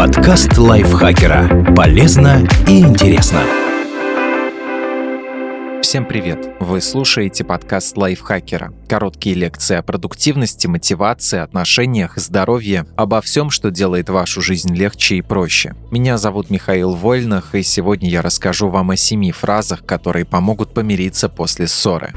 Подкаст лайфхакера. Полезно и интересно. Всем привет! Вы слушаете подкаст лайфхакера. Короткие лекции о продуктивности, мотивации, отношениях, здоровье, обо всем, что делает вашу жизнь легче и проще. Меня зовут Михаил Вольнах, и сегодня я расскажу вам о семи фразах, которые помогут помириться после ссоры.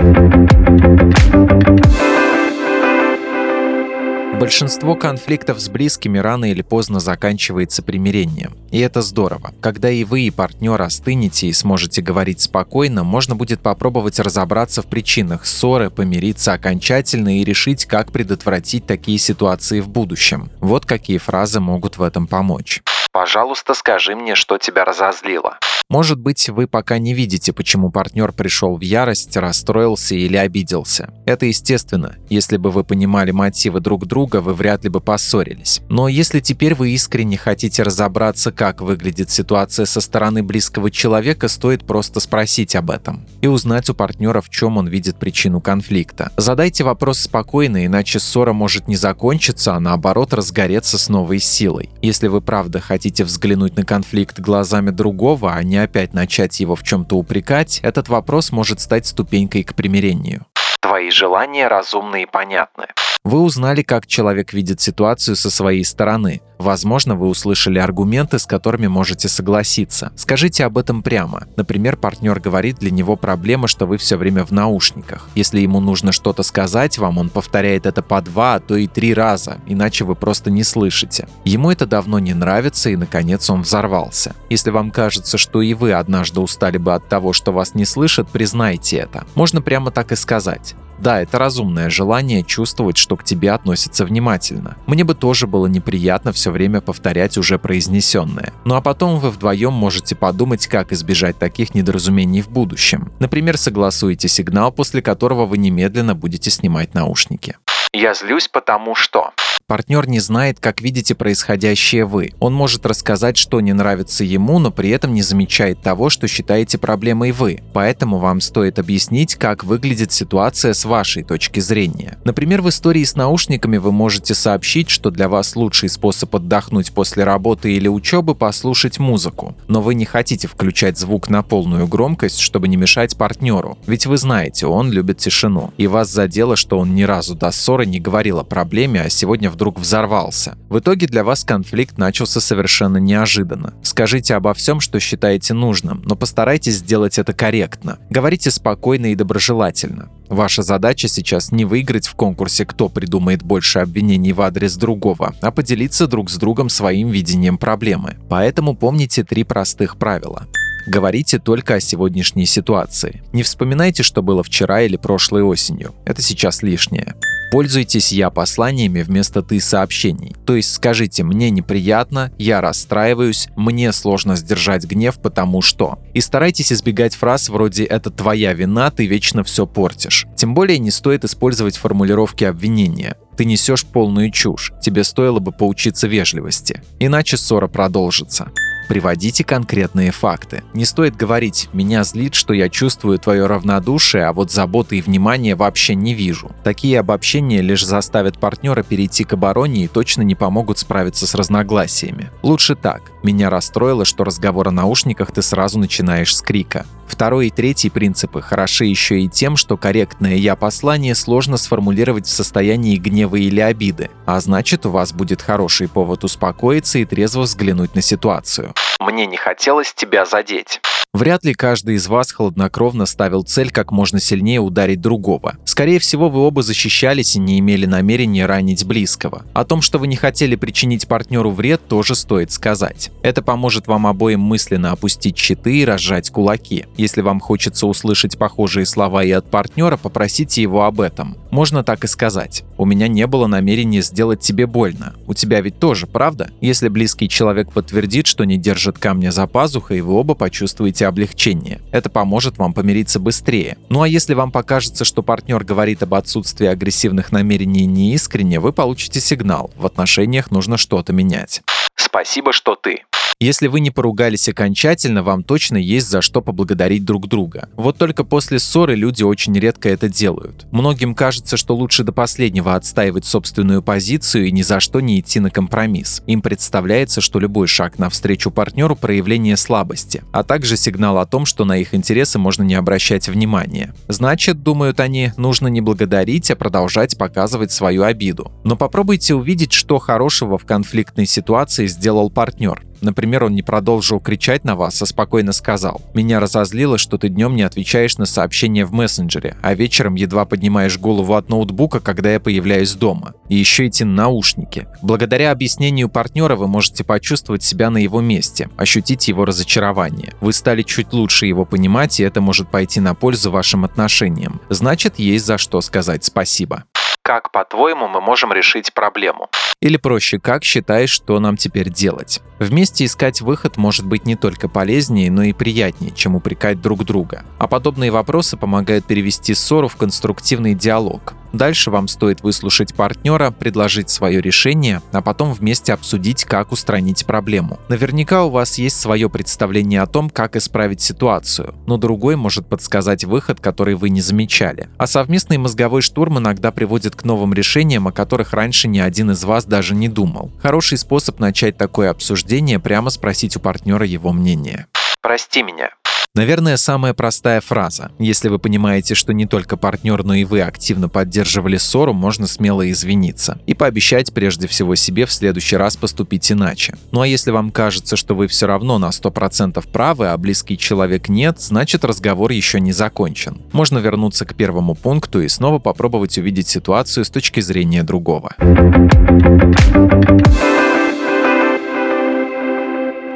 Большинство конфликтов с близкими рано или поздно заканчивается примирением. И это здорово. Когда и вы, и партнер остынете и сможете говорить спокойно, можно будет попробовать разобраться в причинах ссоры, помириться окончательно и решить, как предотвратить такие ситуации в будущем. Вот какие фразы могут в этом помочь. Пожалуйста, скажи мне, что тебя разозлило. Может быть, вы пока не видите, почему партнер пришел в ярость, расстроился или обиделся. Это естественно. Если бы вы понимали мотивы друг друга, вы вряд ли бы поссорились. Но если теперь вы искренне хотите разобраться, как выглядит ситуация со стороны близкого человека, стоит просто спросить об этом и узнать у партнера, в чем он видит причину конфликта. Задайте вопрос спокойно, иначе ссора может не закончиться, а наоборот разгореться с новой силой. Если вы правда хотите взглянуть на конфликт глазами другого, а не опять начать его в чем-то упрекать, этот вопрос может стать ступенькой к примирению. Твои желания разумны и понятны. Вы узнали, как человек видит ситуацию со своей стороны. Возможно, вы услышали аргументы, с которыми можете согласиться. Скажите об этом прямо. Например, партнер говорит, для него проблема, что вы все время в наушниках. Если ему нужно что-то сказать вам, он повторяет это по два, а то и три раза, иначе вы просто не слышите. Ему это давно не нравится, и наконец он взорвался. Если вам кажется, что и вы однажды устали бы от того, что вас не слышат, признайте это. Можно прямо так и сказать. Да, это разумное желание чувствовать, что к тебе относятся внимательно. Мне бы тоже было неприятно все время повторять уже произнесенное. Ну а потом вы вдвоем можете подумать, как избежать таких недоразумений в будущем. Например, согласуете сигнал, после которого вы немедленно будете снимать наушники. Я злюсь потому что... Партнер не знает, как видите происходящее вы. Он может рассказать, что не нравится ему, но при этом не замечает того, что считаете проблемой вы. Поэтому вам стоит объяснить, как выглядит ситуация с вашей точки зрения. Например, в истории с наушниками вы можете сообщить, что для вас лучший способ отдохнуть после работы или учебы – послушать музыку. Но вы не хотите включать звук на полную громкость, чтобы не мешать партнеру. Ведь вы знаете, он любит тишину. И вас задело, что он ни разу до ссоры не говорил о проблеме, а сегодня вдруг взорвался. В итоге для вас конфликт начался совершенно неожиданно. Скажите обо всем, что считаете нужным, но постарайтесь сделать это корректно. Говорите спокойно и доброжелательно. Ваша задача сейчас не выиграть в конкурсе, кто придумает больше обвинений в адрес другого, а поделиться друг с другом своим видением проблемы. Поэтому помните три простых правила. Говорите только о сегодняшней ситуации. Не вспоминайте, что было вчера или прошлой осенью. Это сейчас лишнее. Пользуйтесь «я» посланиями вместо «ты» сообщений. То есть скажите «мне неприятно», «я расстраиваюсь», «мне сложно сдержать гнев, потому что». И старайтесь избегать фраз вроде «это твоя вина, ты вечно все портишь». Тем более не стоит использовать формулировки обвинения. Ты несешь полную чушь, тебе стоило бы поучиться вежливости. Иначе ссора продолжится. Приводите конкретные факты. Не стоит говорить «меня злит, что я чувствую твое равнодушие, а вот заботы и внимания вообще не вижу». Такие обобщения лишь заставят партнера перейти к обороне и точно не помогут справиться с разногласиями. Лучше так. Меня расстроило, что разговор о наушниках ты сразу начинаешь с крика. Второй и третий принципы хороши еще и тем, что корректное «я-послание» сложно сформулировать в состоянии гнева или обиды, а значит у вас будет хороший повод успокоиться и трезво взглянуть на ситуацию. Мне не хотелось тебя задеть. Вряд ли каждый из вас хладнокровно ставил цель как можно сильнее ударить другого. Скорее всего, вы оба защищались и не имели намерения ранить близкого. О том, что вы не хотели причинить партнеру вред, тоже стоит сказать. Это поможет вам обоим мысленно опустить щиты и разжать кулаки. Если вам хочется услышать похожие слова и от партнера, попросите его об этом. Можно так и сказать. У меня не было намерения сделать тебе больно. У тебя ведь тоже, правда? Если близкий человек подтвердит, что не держит камня за пазухой, вы оба почувствуете облегчение. Это поможет вам помириться быстрее. Ну а если вам покажется, что партнер говорит об отсутствии агрессивных намерений неискренне, вы получите сигнал. В отношениях нужно что-то менять. Спасибо, что ты. Если вы не поругались окончательно, вам точно есть за что поблагодарить друг друга. Вот только после ссоры люди очень редко это делают. Многим кажется, что лучше до последнего отстаивать собственную позицию и ни за что не идти на компромисс. Им представляется, что любой шаг навстречу партнеру – проявление слабости, а также сигнал о том, что на их интересы можно не обращать внимания. Значит, думают они, нужно не благодарить, а продолжать показывать свою обиду. Но попробуйте увидеть, что хорошего в конфликтной ситуации сделал партнер. Например, он не продолжил кричать на вас, а спокойно сказал «Меня разозлило, что ты днем не отвечаешь на сообщения в мессенджере, а вечером едва поднимаешь голову от ноутбука, когда я появляюсь дома. И еще на наушники. Благодаря объяснению партнера вы можете почувствовать себя на его месте, ощутить его разочарование. Вы стали чуть лучше его понимать, и это может пойти на пользу вашим отношениям. Значит, есть за что сказать спасибо. Как, по-твоему, мы можем решить проблему? Или проще, как считаешь, что нам теперь делать? Вместе искать выход может быть не только полезнее, но и приятнее, чем упрекать друг друга. А подобные вопросы помогают перевести ссору в конструктивный диалог. Дальше вам стоит выслушать партнера, предложить свое решение, а потом вместе обсудить, как устранить проблему. Наверняка у вас есть свое представление о том, как исправить ситуацию, но другой может подсказать выход, который вы не замечали. А совместный мозговой штурм иногда приводит к новым решениям, о которых раньше ни один из вас даже не думал. Хороший способ начать такое обсуждение – прямо спросить у партнера его мнение. Прости меня. Наверное, самая простая фраза. Если вы понимаете, что не только партнер, но и вы активно поддерживали ссору, можно смело извиниться. И пообещать прежде всего себе в следующий раз поступить иначе. Ну а если вам кажется, что вы все равно на 100% правы, а близкий человек нет, значит разговор еще не закончен. Можно вернуться к первому пункту и снова попробовать увидеть ситуацию с точки зрения другого.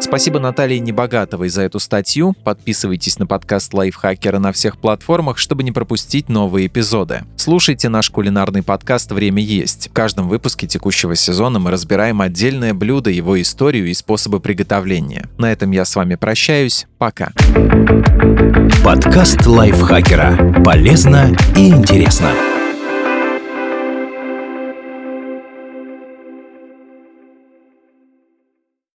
Спасибо Наталье Небогатовой за эту статью. Подписывайтесь на подкаст Лайфхакера на всех платформах, чтобы не пропустить новые эпизоды. Слушайте наш кулинарный подкаст «Время есть». В каждом выпуске текущего сезона мы разбираем отдельное блюдо, его историю и способы приготовления. На этом я с вами прощаюсь. Пока. Подкаст Лайфхакера. Полезно и интересно.